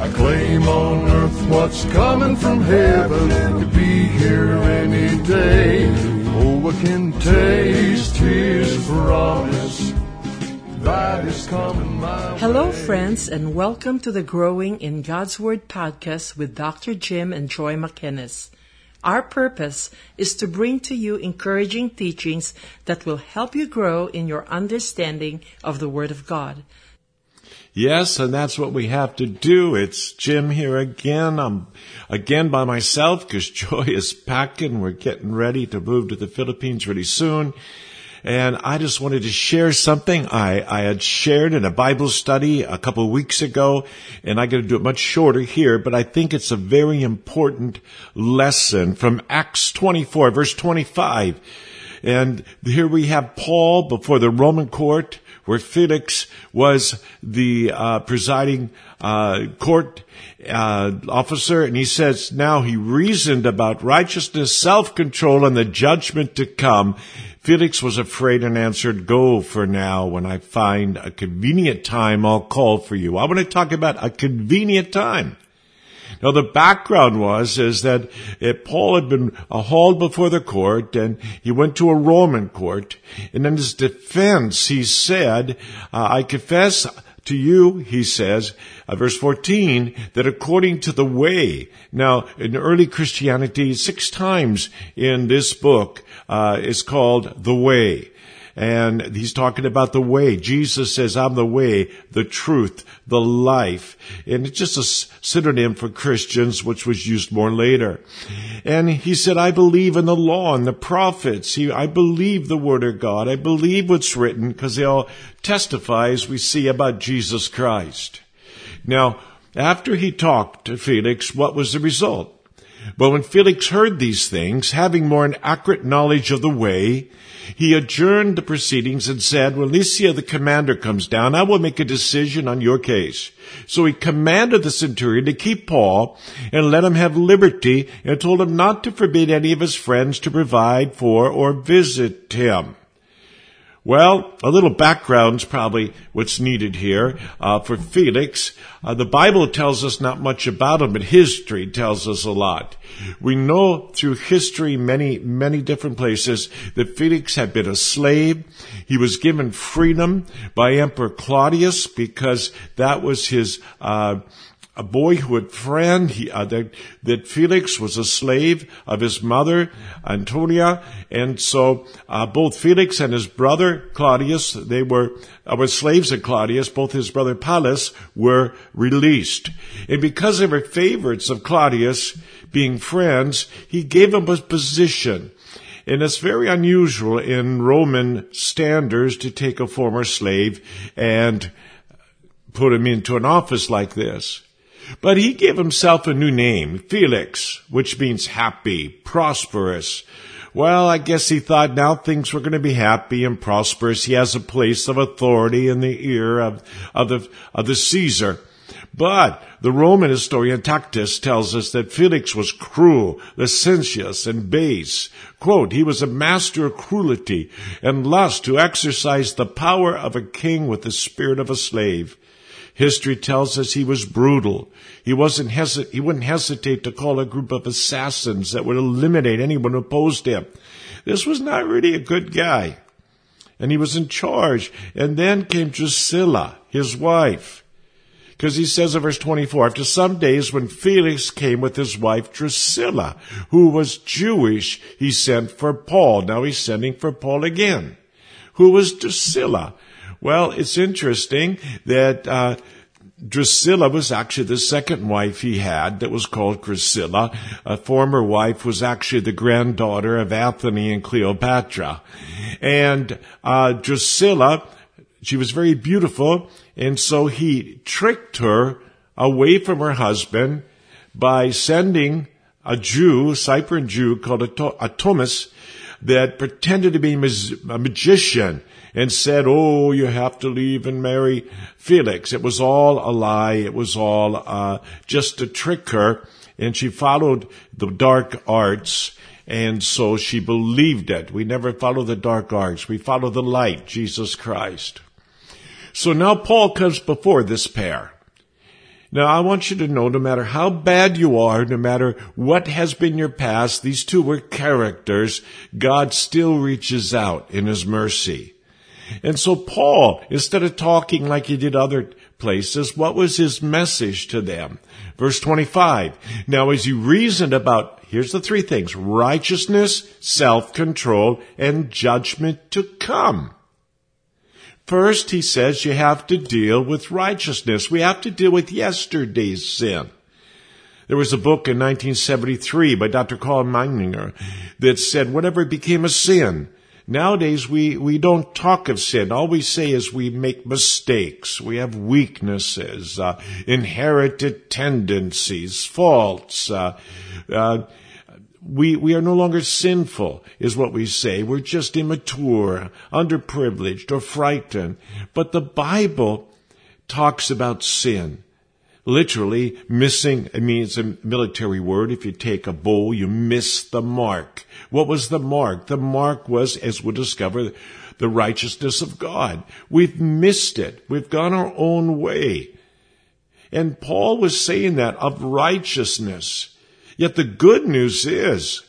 I claim on earth what's coming from heaven could be here any day. Oh, I can taste his promise. That is coming my Hello, friends, and welcome to the Growing in God's Word podcast with Dr. Jim and Joy McInnes. Our purpose is to bring to you encouraging teachings that will help you grow in your understanding of the Word of God. Yes, and that's what we have to do. It's Jim here again. I'm again by myself because Joy is packing. We're getting ready to move to the Philippines really soon. And I just wanted to share something I, I had shared in a Bible study a couple of weeks ago, and I'm going to do it much shorter here, but I think it's a very important lesson from Acts 24, verse 25. And here we have Paul before the Roman court where Felix was the uh, presiding uh, court uh, officer, and he says now he reasoned about righteousness, self-control, and the judgment to come. Felix was afraid and answered, Go for now. When I find a convenient time, I'll call for you. I want to talk about a convenient time. Now the background was is that Paul had been uh, hauled before the court and he went to a Roman court and in his defense he said, uh, I confess to you, he says, uh, verse 14, that according to the way, now in early Christianity, six times in this book uh, is called the way. And he's talking about the way. Jesus says, I'm the way, the truth, the life. And it's just a synonym for Christians, which was used more later. And he said, I believe in the law and the prophets. He, I believe the word of God. I believe what's written because they all testify as we see about Jesus Christ. Now, after he talked to Felix, what was the result? But when Felix heard these things, having more an accurate knowledge of the way, he adjourned the proceedings and said, when Lysias the commander comes down, I will make a decision on your case. So he commanded the centurion to keep Paul and let him have liberty and told him not to forbid any of his friends to provide for or visit him. Well, a little background's probably what's needed here uh, for Felix. Uh, the Bible tells us not much about him, but history tells us a lot. We know through history, many, many different places, that Felix had been a slave. He was given freedom by Emperor Claudius because that was his uh, a boyhood friend. He, uh, that, that Felix was a slave of his mother, Antonia, and so uh, both Felix and his brother Claudius, they were uh, were slaves of Claudius. Both his brother Pallas were released, and because they were favorites of Claudius, being friends, he gave them a position. And it's very unusual in Roman standards to take a former slave and put him into an office like this. But he gave himself a new name, Felix, which means happy, prosperous. Well, I guess he thought now things were going to be happy and prosperous. He has a place of authority in the ear of, of the, of the Caesar. But the Roman historian Tacitus tells us that Felix was cruel, licentious, and base. Quote, he was a master of cruelty and lust who exercised the power of a king with the spirit of a slave. History tells us he was brutal. He wasn't hesi- he wouldn't hesitate to call a group of assassins that would eliminate anyone opposed him. This was not really a good guy. And he was in charge. And then came Drusilla, his wife. Because he says in verse 24, after some days when Felix came with his wife Drusilla, who was Jewish, he sent for Paul. Now he's sending for Paul again. Who was Drusilla? Well, it's interesting that uh, Drusilla was actually the second wife he had that was called Drusilla. A former wife was actually the granddaughter of Antony and Cleopatra. And uh, Drusilla, she was very beautiful, and so he tricked her away from her husband by sending a Jew, a Cyprian Jew called Thomas, that pretended to be a magician and said, Oh, you have to leave and marry Felix. It was all a lie. It was all uh, just to trick her. And she followed the dark arts. And so she believed it. We never follow the dark arts. We follow the light, Jesus Christ. So now Paul comes before this pair. Now, I want you to know no matter how bad you are, no matter what has been your past, these two were characters, God still reaches out in His mercy. And so Paul, instead of talking like he did other places, what was his message to them? Verse 25. Now as he reasoned about, here's the three things, righteousness, self-control, and judgment to come. First, he says you have to deal with righteousness. We have to deal with yesterday's sin. There was a book in 1973 by Dr. Karl Menninger that said whatever became a sin. Nowadays we, we don't talk of sin. All we say is we make mistakes. We have weaknesses, uh, inherited tendencies, faults, uh, uh, we, we are no longer sinful, is what we say. We're just immature, underprivileged, or frightened. But the Bible talks about sin. Literally, missing, it means a military word. If you take a bow, you miss the mark. What was the mark? The mark was, as we'll discover, the righteousness of God. We've missed it. We've gone our own way. And Paul was saying that of righteousness. Yet the good news is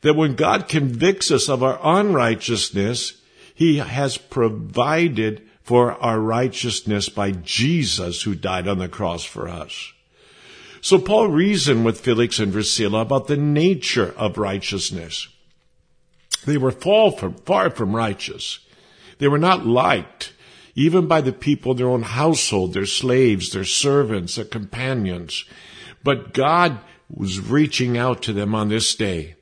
that when God convicts us of our unrighteousness, He has provided for our righteousness by Jesus who died on the cross for us. So Paul reasoned with Felix and Drusilla about the nature of righteousness. They were far from, far from righteous. They were not liked, even by the people in their own household, their slaves, their servants, their companions. But God was reaching out to them on this day.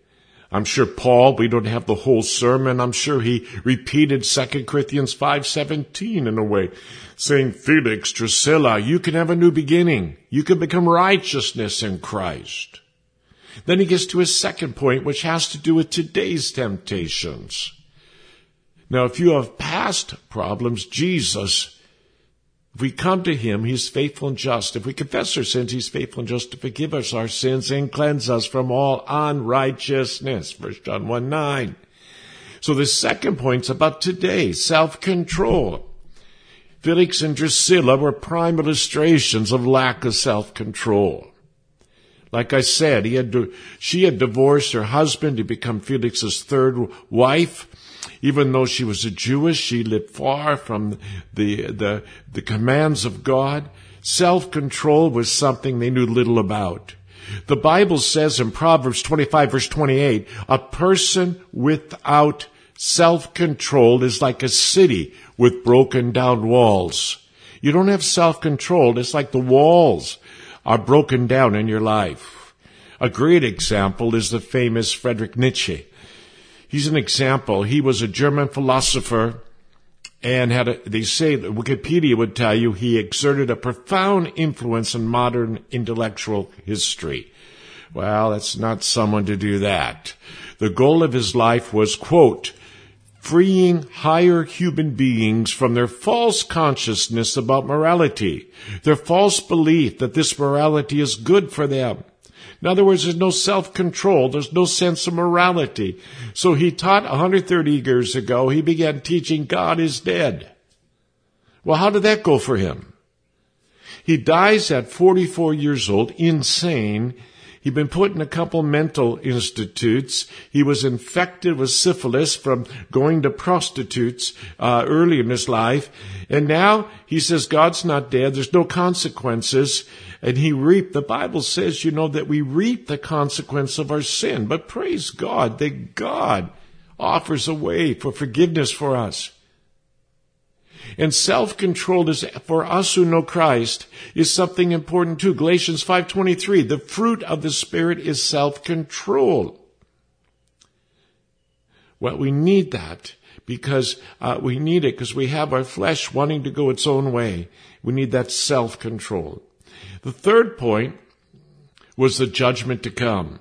I'm sure Paul, we don't have the whole sermon. I'm sure he repeated 2 Corinthians 5:17 in a way, saying, "Felix, Drusilla, you can have a new beginning. You can become righteousness in Christ." Then he gets to his second point, which has to do with today's temptations. Now, if you have past problems, Jesus if we come to him, he's faithful and just. If we confess our sins, he's faithful and just to forgive us our sins and cleanse us from all unrighteousness. 1 John 1 9. So the second point's about today, self-control. Felix and Drusilla were prime illustrations of lack of self-control. Like I said, he had she had divorced her husband to become Felix's third wife. Even though she was a Jewess, she lived far from the, the, the commands of God. Self-control was something they knew little about. The Bible says in Proverbs 25 verse 28, a person without self-control is like a city with broken down walls. You don't have self-control. It's like the walls are broken down in your life. A great example is the famous Friedrich Nietzsche. He's an example. He was a German philosopher and had a, they say that Wikipedia would tell you he exerted a profound influence in modern intellectual history. Well, that's not someone to do that. The goal of his life was, quote, freeing higher human beings from their false consciousness about morality, their false belief that this morality is good for them. In other words, there's no self-control. There's no sense of morality. So he taught 130 years ago, he began teaching God is dead. Well, how did that go for him? He dies at 44 years old, insane. He'd been put in a couple mental institutes. He was infected with syphilis from going to prostitutes uh, early in his life. And now he says God's not dead. There's no consequences and he reaped. The Bible says, you know, that we reap the consequence of our sin. But praise God that God offers a way for forgiveness for us. And self-control is, for us who know Christ, is something important too. Galatians 5.23, the fruit of the Spirit is self-control. Well, we need that because uh, we need it because we have our flesh wanting to go its own way. We need that self-control. The third point was the judgment to come.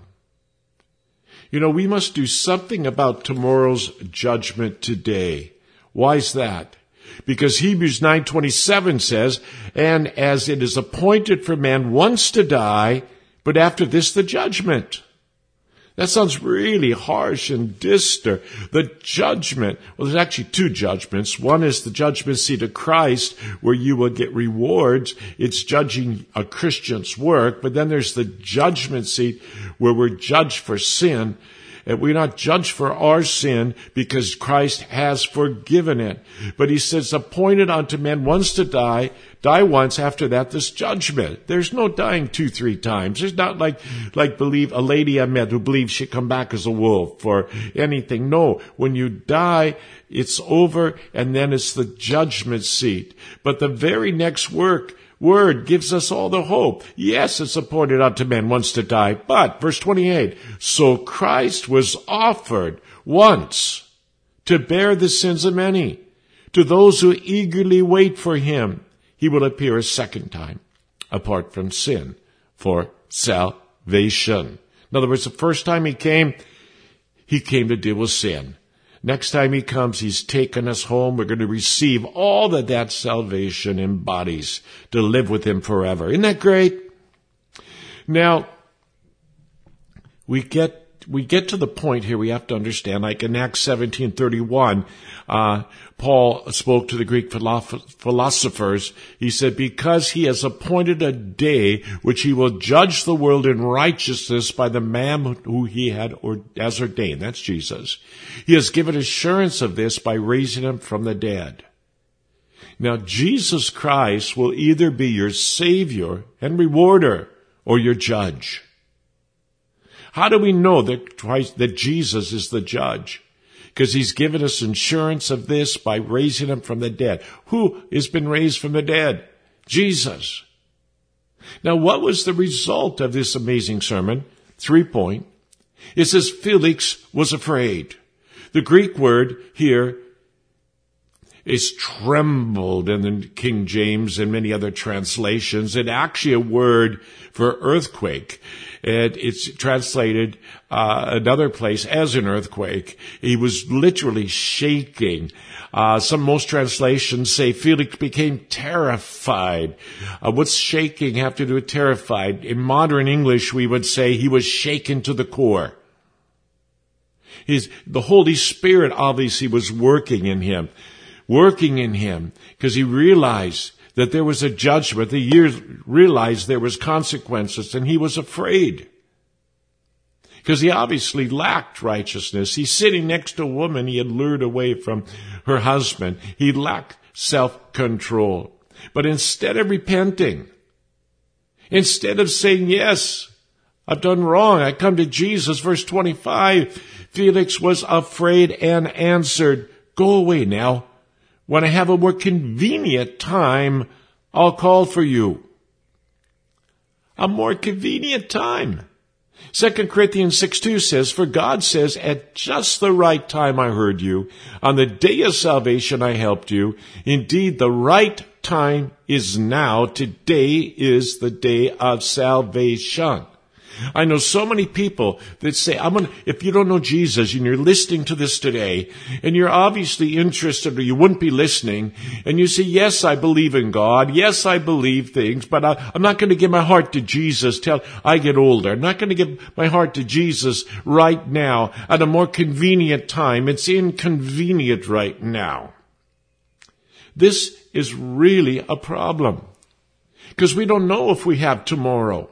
You know, we must do something about tomorrow's judgment today. Why is that? Because Hebrews 9:27 says, "And as it is appointed for man once to die, but after this the judgment." That sounds really harsh and distant. The judgment, well, there's actually two judgments. One is the judgment seat of Christ, where you will get rewards. It's judging a Christian's work. But then there's the judgment seat, where we're judged for sin. And we're not judged for our sin because Christ has forgiven it. But he says, appointed unto men once to die, die once, after that this judgment. There's no dying two, three times. There's not like, like believe a lady I met who believes she come back as a wolf or anything. No, when you die, it's over and then it's the judgment seat. But the very next work, word gives us all the hope. Yes, it's appointed unto men once to die, but, verse 28, so Christ was offered once to bear the sins of many. To those who eagerly wait for him, he will appear a second time, apart from sin, for salvation. In other words, the first time he came, he came to deal with sin. Next time he comes, he's taken us home. We're going to receive all that that salvation embodies to live with him forever. Isn't that great? Now, we get we get to the point here we have to understand, like in Acts 17:31, uh, Paul spoke to the Greek philosophers. He said, "Because he has appointed a day which he will judge the world in righteousness by the man who he had or, as ordained." That's Jesus. He has given assurance of this by raising him from the dead. Now, Jesus Christ will either be your Savior and rewarder or your judge. How do we know that Christ, that Jesus is the judge? Because he's given us insurance of this by raising him from the dead. Who has been raised from the dead? Jesus. Now, what was the result of this amazing sermon? Three point. It says Felix was afraid. The Greek word here is trembled in the King James and many other translations. It's actually a word for earthquake. And it's translated uh, another place as an earthquake. He was literally shaking. Uh, some most translations say Felix became terrified. Uh, what's shaking have to do with terrified? In modern English, we would say he was shaken to the core. His, the Holy Spirit obviously was working in him, working in him, because he realized that there was a judgment. Years realized there was consequences and he was afraid. Because he obviously lacked righteousness. He's sitting next to a woman he had lured away from her husband. He lacked self-control. But instead of repenting, instead of saying, yes, I've done wrong, I come to Jesus, verse 25, Felix was afraid and answered, go away now. When I have a more convenient time, I'll call for you. A more convenient time. 2 Corinthians 6 2 says, For God says, At just the right time I heard you. On the day of salvation I helped you. Indeed, the right time is now. Today is the day of salvation. I know so many people that say, I'm gonna, if you don't know Jesus and you're listening to this today and you're obviously interested or you wouldn't be listening and you say, yes, I believe in God. Yes, I believe things, but I, am not going to give my heart to Jesus till I get older. I'm not going to give my heart to Jesus right now at a more convenient time. It's inconvenient right now. This is really a problem because we don't know if we have tomorrow.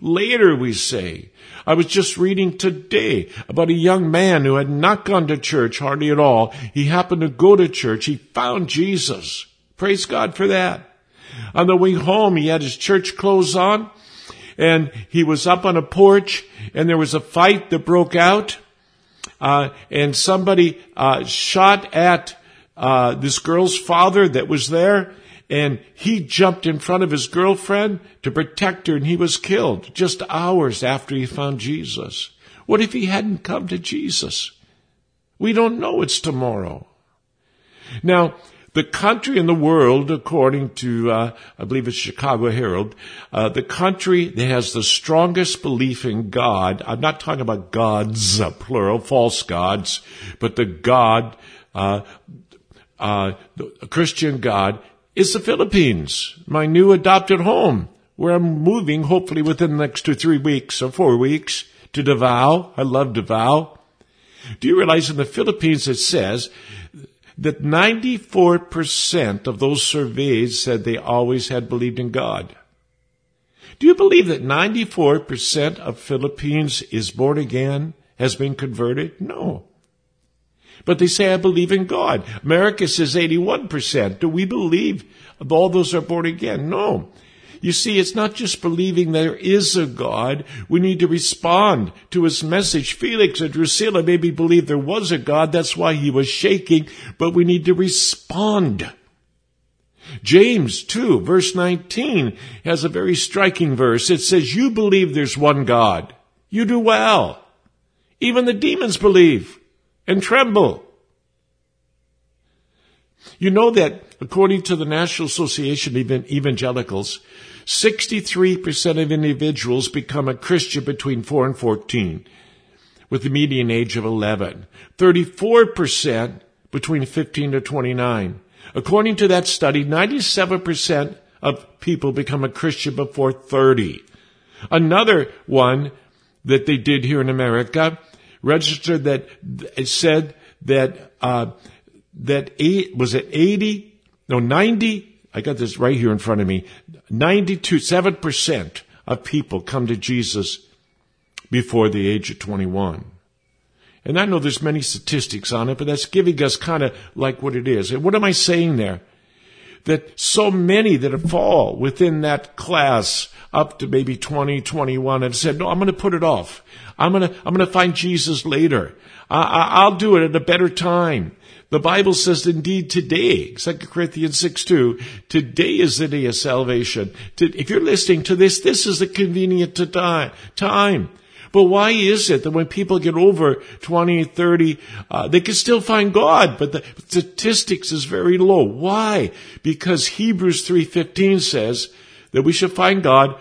Later, we say. I was just reading today about a young man who had not gone to church hardly at all. He happened to go to church. He found Jesus. Praise God for that. On the way home, he had his church clothes on and he was up on a porch and there was a fight that broke out. Uh, and somebody, uh, shot at, uh, this girl's father that was there and he jumped in front of his girlfriend to protect her and he was killed just hours after he found Jesus. What if he hadn't come to Jesus? We don't know it's tomorrow. Now, the country and the world, according to, uh, I believe it's Chicago Herald, uh, the country that has the strongest belief in God, I'm not talking about gods, uh, plural, false gods, but the God, uh, uh, the Christian God is the Philippines, my new adopted home, where I'm moving hopefully within the next two, three weeks or four weeks to Davao. I love Davao. Do you realize in the Philippines it says that 94% of those surveyed said they always had believed in God? Do you believe that 94% of Philippines is born again, has been converted? No. But they say, I believe in God. America says 81%. Do we believe all those are born again? No. You see, it's not just believing there is a God. We need to respond to his message. Felix and Drusilla maybe believed there was a God. That's why he was shaking, but we need to respond. James 2 verse 19 has a very striking verse. It says, you believe there's one God. You do well. Even the demons believe and tremble. You know that according to the National Association of Evangelicals, 63% of individuals become a Christian between 4 and 14, with the median age of 11. 34% between 15 to 29. According to that study, 97% of people become a Christian before 30. Another one that they did here in America registered that it said that uh, that eight was it 80 no 90 I got this right here in front of me. 92 7% of people come to Jesus before the age of 21 and I know there's many statistics on it but that's giving us kind of like what it is. And what am I saying there that so many that have fall within that class up to maybe 20, 21 and said, no, I'm going to put it off. I'm going to, I'm going to find Jesus later. I, will do it at a better time. The Bible says indeed today, 2 Corinthians 6 2, today is the day of salvation. If you're listening to this, this is the convenient time. But why is it that when people get over 20, 30, uh, they can still find God, but the statistics is very low. Why? Because Hebrews 3.15 says that we should find God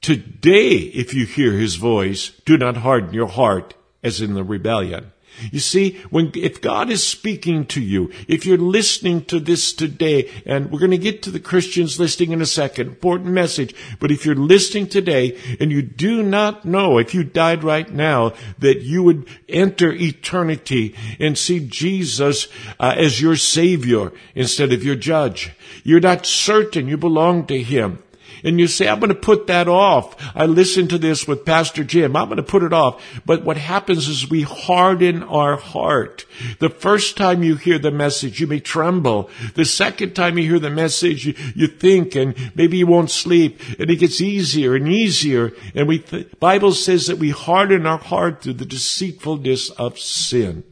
today if you hear his voice. Do not harden your heart as in the rebellion. You see, when, if God is speaking to you, if you're listening to this today, and we're going to get to the Christians listening in a second, important message, but if you're listening today and you do not know, if you died right now, that you would enter eternity and see Jesus uh, as your Savior instead of your judge. You're not certain you belong to Him. And you say, I'm going to put that off. I listened to this with Pastor Jim. I'm going to put it off. But what happens is we harden our heart. The first time you hear the message, you may tremble. The second time you hear the message, you, you think and maybe you won't sleep. And it gets easier and easier. And we, the Bible says that we harden our heart through the deceitfulness of sin.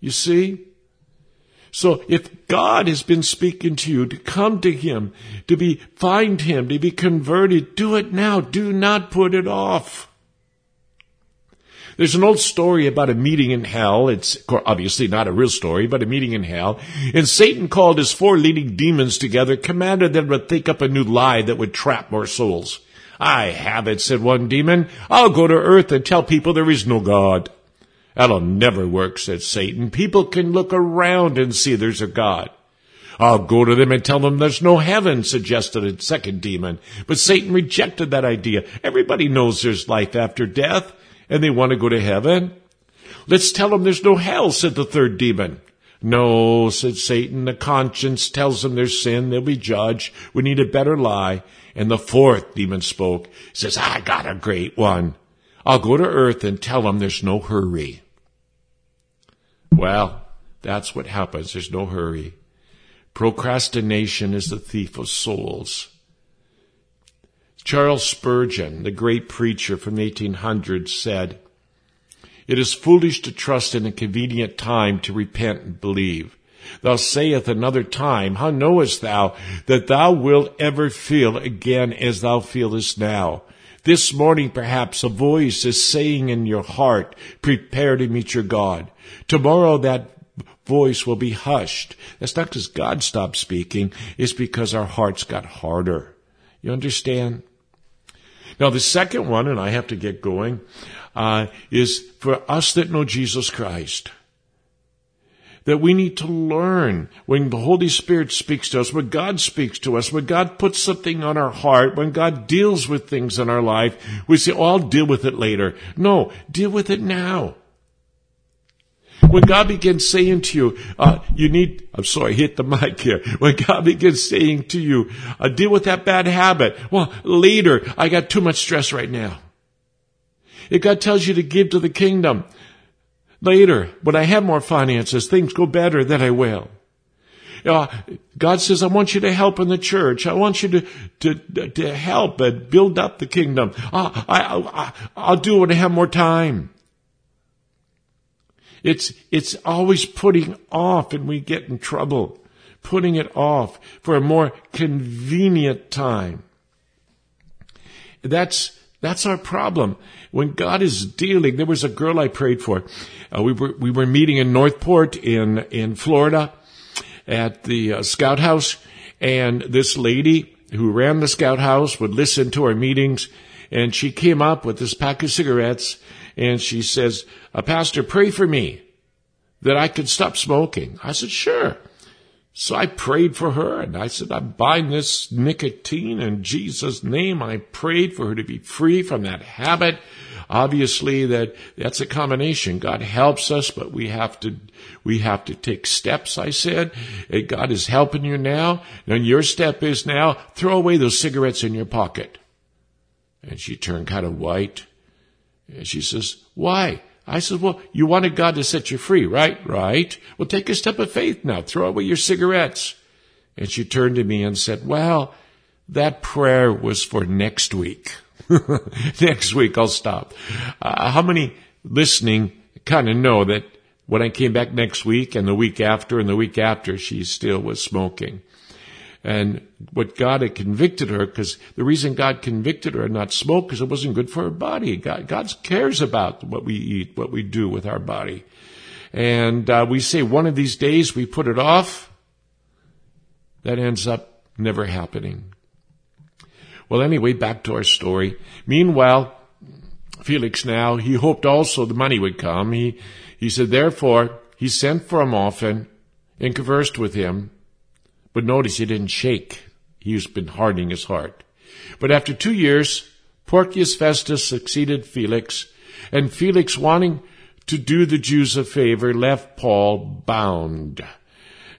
You see? So if God has been speaking to you to come to Him, to be, find Him, to be converted, do it now. Do not put it off. There's an old story about a meeting in hell. It's obviously not a real story, but a meeting in hell. And Satan called his four leading demons together, commanded them to think up a new lie that would trap more souls. I have it, said one demon. I'll go to earth and tell people there is no God. That'll never work, said Satan. People can look around and see there's a God. I'll go to them and tell them there's no heaven, suggested a second demon. But Satan rejected that idea. Everybody knows there's life after death, and they want to go to heaven. Let's tell them there's no hell, said the third demon. No, said Satan, the conscience tells them there's sin, they'll be judged. We need a better lie. And the fourth demon spoke, says, I got a great one. I'll go to earth and tell them there's no hurry. Well, that's what happens. There's no hurry. Procrastination is the thief of souls. Charles Spurgeon, the great preacher from the 1800s, said, It is foolish to trust in a convenient time to repent and believe. Thou sayest another time, How knowest thou that thou wilt ever feel again as thou feelest now? This morning, perhaps, a voice is saying in your heart, prepare to meet your God. Tomorrow, that voice will be hushed. That's not because God stopped speaking. It's because our hearts got harder. You understand? Now, the second one, and I have to get going, uh, is for us that know Jesus Christ. That we need to learn when the Holy Spirit speaks to us, when God speaks to us, when God puts something on our heart, when God deals with things in our life, we say, oh, I'll deal with it later. No, deal with it now. When God begins saying to you, uh, you need, I'm sorry, hit the mic here. When God begins saying to you, uh, deal with that bad habit. Well, later, I got too much stress right now. If God tells you to give to the kingdom, later, when I have more finances, things go better, then I will. Uh, God says, I want you to help in the church. I want you to, to, to help and build up the kingdom. Uh, I, I, I'll do it when I have more time. It's, it's always putting off and we get in trouble. Putting it off for a more convenient time. That's, that's our problem. When God is dealing, there was a girl I prayed for. Uh, we were, we were meeting in North Port in, in Florida at the uh, scout house and this lady who ran the scout house would listen to our meetings and she came up with this pack of cigarettes and she says, a pastor, pray for me that I could stop smoking. I said, sure. So I prayed for her and I said, I bind this nicotine in Jesus' name. I prayed for her to be free from that habit. Obviously that, that's a combination. God helps us, but we have to, we have to take steps, I said. God is helping you now. And your step is now throw away those cigarettes in your pocket. And she turned kind of white. And she says, why? I said, well, you wanted God to set you free, right? Right. Well, take a step of faith now. Throw away your cigarettes. And she turned to me and said, well, that prayer was for next week. next week I'll stop. Uh, how many listening kind of know that when I came back next week and the week after and the week after, she still was smoking? And what God had convicted her, because the reason God convicted her not smoke, because it wasn't good for her body. God, God cares about what we eat, what we do with our body. And uh, we say one of these days we put it off. That ends up never happening. Well, anyway, back to our story. Meanwhile, Felix now, he hoped also the money would come. He, he said, therefore, he sent for him often and conversed with him but notice he didn't shake. He's been hardening his heart. But after two years, Porcius Festus succeeded Felix, and Felix, wanting to do the Jews a favor, left Paul bound.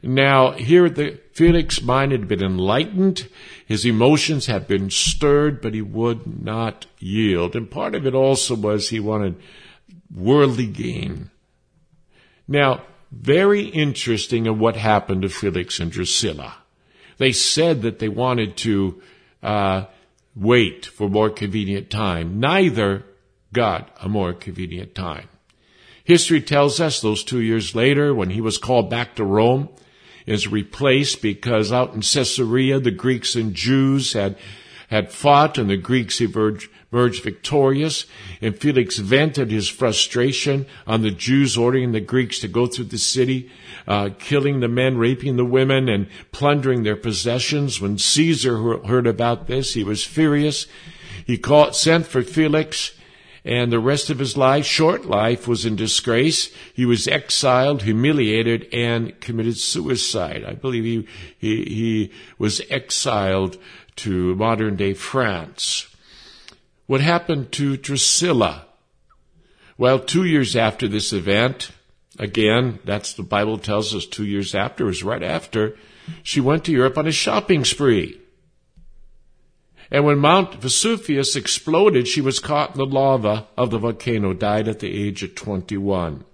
Now, here the Felix's mind had been enlightened, his emotions had been stirred, but he would not yield. And part of it also was he wanted worldly gain. Now, very interesting of what happened to Felix and Drusilla. They said that they wanted to uh, wait for more convenient time. Neither got a more convenient time. History tells us those two years later, when he was called back to Rome, is replaced because out in Caesarea, the Greeks and Jews had had fought and the Greeks emerged victorious. And Felix vented his frustration on the Jews ordering the Greeks to go through the city, uh, killing the men, raping the women, and plundering their possessions. When Caesar heard about this, he was furious. He called, sent for Felix and the rest of his life, short life, was in disgrace. He was exiled, humiliated, and committed suicide. I believe he, he, he was exiled to modern day France. What happened to Drusilla? Well, two years after this event, again, that's the Bible tells us two years after, was right after, she went to Europe on a shopping spree. And when Mount Vesuvius exploded, she was caught in the lava of the volcano, died at the age of 21.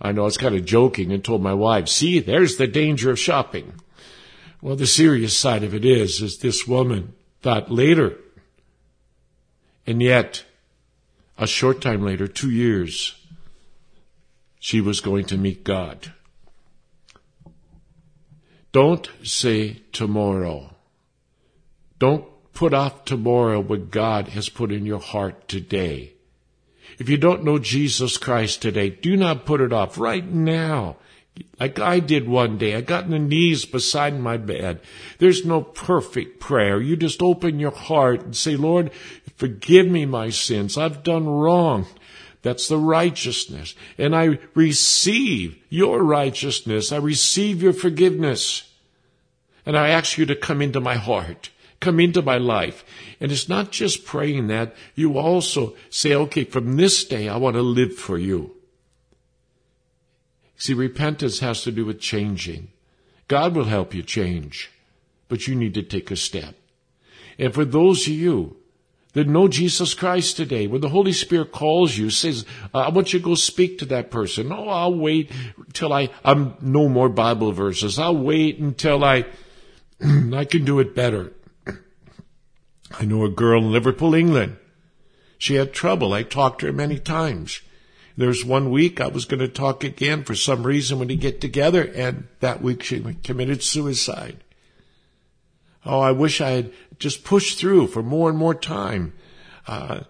I know I was kind of joking and told my wife, see, there's the danger of shopping. Well, the serious side of it is, is this woman thought later, and yet, a short time later, two years, she was going to meet God. Don't say tomorrow. Don't put off tomorrow what God has put in your heart today. If you don't know Jesus Christ today, do not put it off right now like I did one day. I got on the knees beside my bed. There's no perfect prayer. You just open your heart and say, Lord, forgive me my sins. I've done wrong. That's the righteousness. And I receive your righteousness. I receive your forgiveness. And I ask you to come into my heart, come into my life. And it's not just praying that, you also say, okay, from this day, I want to live for you. See, repentance has to do with changing. God will help you change, but you need to take a step. And for those of you that know Jesus Christ today, when the Holy Spirit calls you, says, I want you to go speak to that person. Oh, I'll wait till I, I'm no more Bible verses. I'll wait until I, I can do it better. I know a girl in Liverpool, England. She had trouble. I talked to her many times. There's one week I was going to talk again for some reason when we get together, and that week she committed suicide. Oh, I wish I had just pushed through for more and more time. Uh,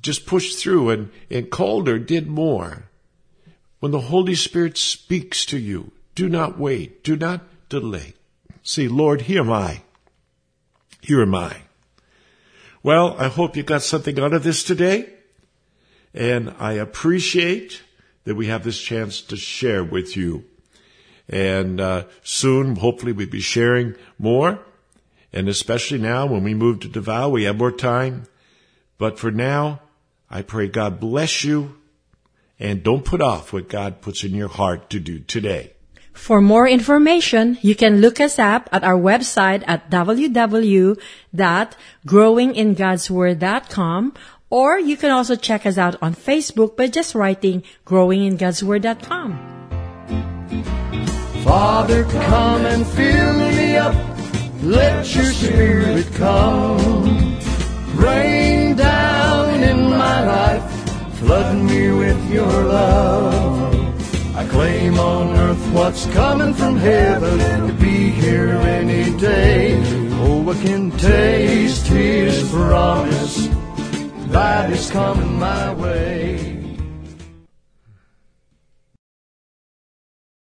just pushed through and, and called her, did more. When the Holy Spirit speaks to you, do not wait. Do not delay. See, Lord, here am I. Here am I. Well, I hope you got something out of this today. And I appreciate that we have this chance to share with you. And uh, soon, hopefully, we'll be sharing more. And especially now, when we move to Davao, we have more time. But for now, I pray God bless you. And don't put off what God puts in your heart to do today. For more information, you can look us up at our website at www.growingingodsword.com or you can also check us out on Facebook by just writing growingingodsword.com. Father, come and fill me up. Let your spirit come. Rain down in my life. Flood me with your love. I claim on earth what's coming from heaven to be here any day. Oh, I can taste his promise that is coming my way.